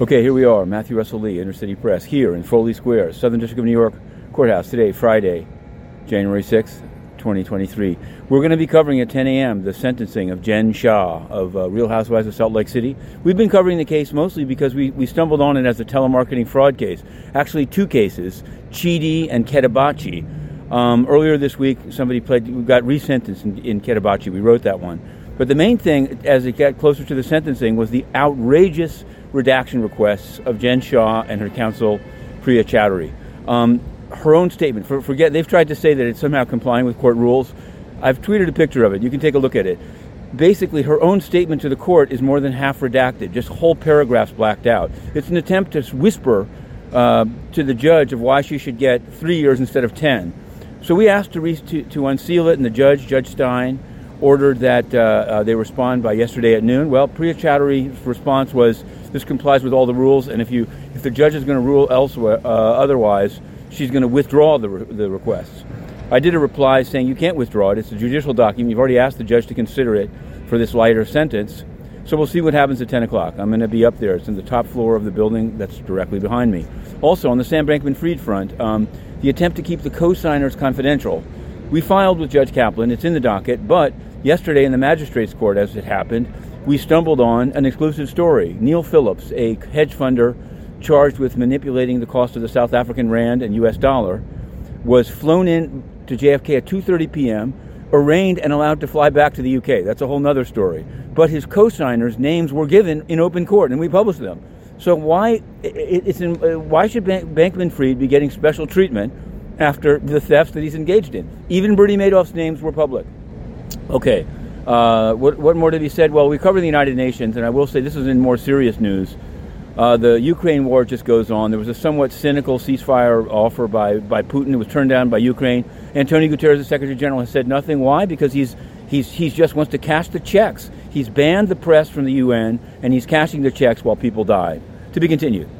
Okay, here we are, Matthew Russell Lee, Inner City Press, here in Foley Square, Southern District of New York Courthouse, today, Friday, January 6th, 2023. We're going to be covering at 10 a.m. the sentencing of Jen Shah of uh, Real Housewives of Salt Lake City. We've been covering the case mostly because we, we stumbled on it as a telemarketing fraud case. Actually, two cases, Chidi and Ketabachi. Um, earlier this week, somebody we got resentenced in, in Ketabachi. We wrote that one. But the main thing, as it got closer to the sentencing, was the outrageous redaction requests of Jen Shah and her counsel, Priya Chaudhry. Um, her own statement, for, forget, they've tried to say that it's somehow complying with court rules. I've tweeted a picture of it. You can take a look at it. Basically, her own statement to the court is more than half redacted, just whole paragraphs blacked out. It's an attempt to whisper uh, to the judge of why she should get three years instead of ten. So we asked to, re- to, to unseal it, and the judge, Judge Stein, ordered that uh, uh, they respond by yesterday at noon. Well, Priya Chaudhry's response was, "This complies with all the rules, and if you if the judge is going to rule elsewhere uh, otherwise, she's going to withdraw the re- the requests." I did a reply saying, "You can't withdraw it. It's a judicial document. You've already asked the judge to consider it for this lighter sentence." So we'll see what happens at 10 o'clock. I'm going to be up there. It's in the top floor of the building that's directly behind me. Also, on the Sam Bankman Fried front, um, the attempt to keep the co signers confidential. We filed with Judge Kaplan, it's in the docket, but yesterday in the magistrate's court, as it happened, we stumbled on an exclusive story. Neil Phillips, a hedge funder charged with manipulating the cost of the South African rand and US dollar, was flown in to JFK at 2:30 p.m., arraigned and allowed to fly back to the UK. That's a whole other story. But his co-signers' names were given in open court, and we published them. So why it's in, uh, why should Bankman Fried be getting special treatment after the thefts that he's engaged in? Even Bernie Madoff's names were public. Okay, uh, what, what more did he said? Well, we covered the United Nations, and I will say this is in more serious news. Uh, the Ukraine war just goes on. There was a somewhat cynical ceasefire offer by, by Putin. It was turned down by Ukraine. Antonio Guterres, the Secretary General, has said nothing. Why? Because he's he's he's just wants to cash the checks. He's banned the press from the UN, and he's cashing the checks while people die. To be continued.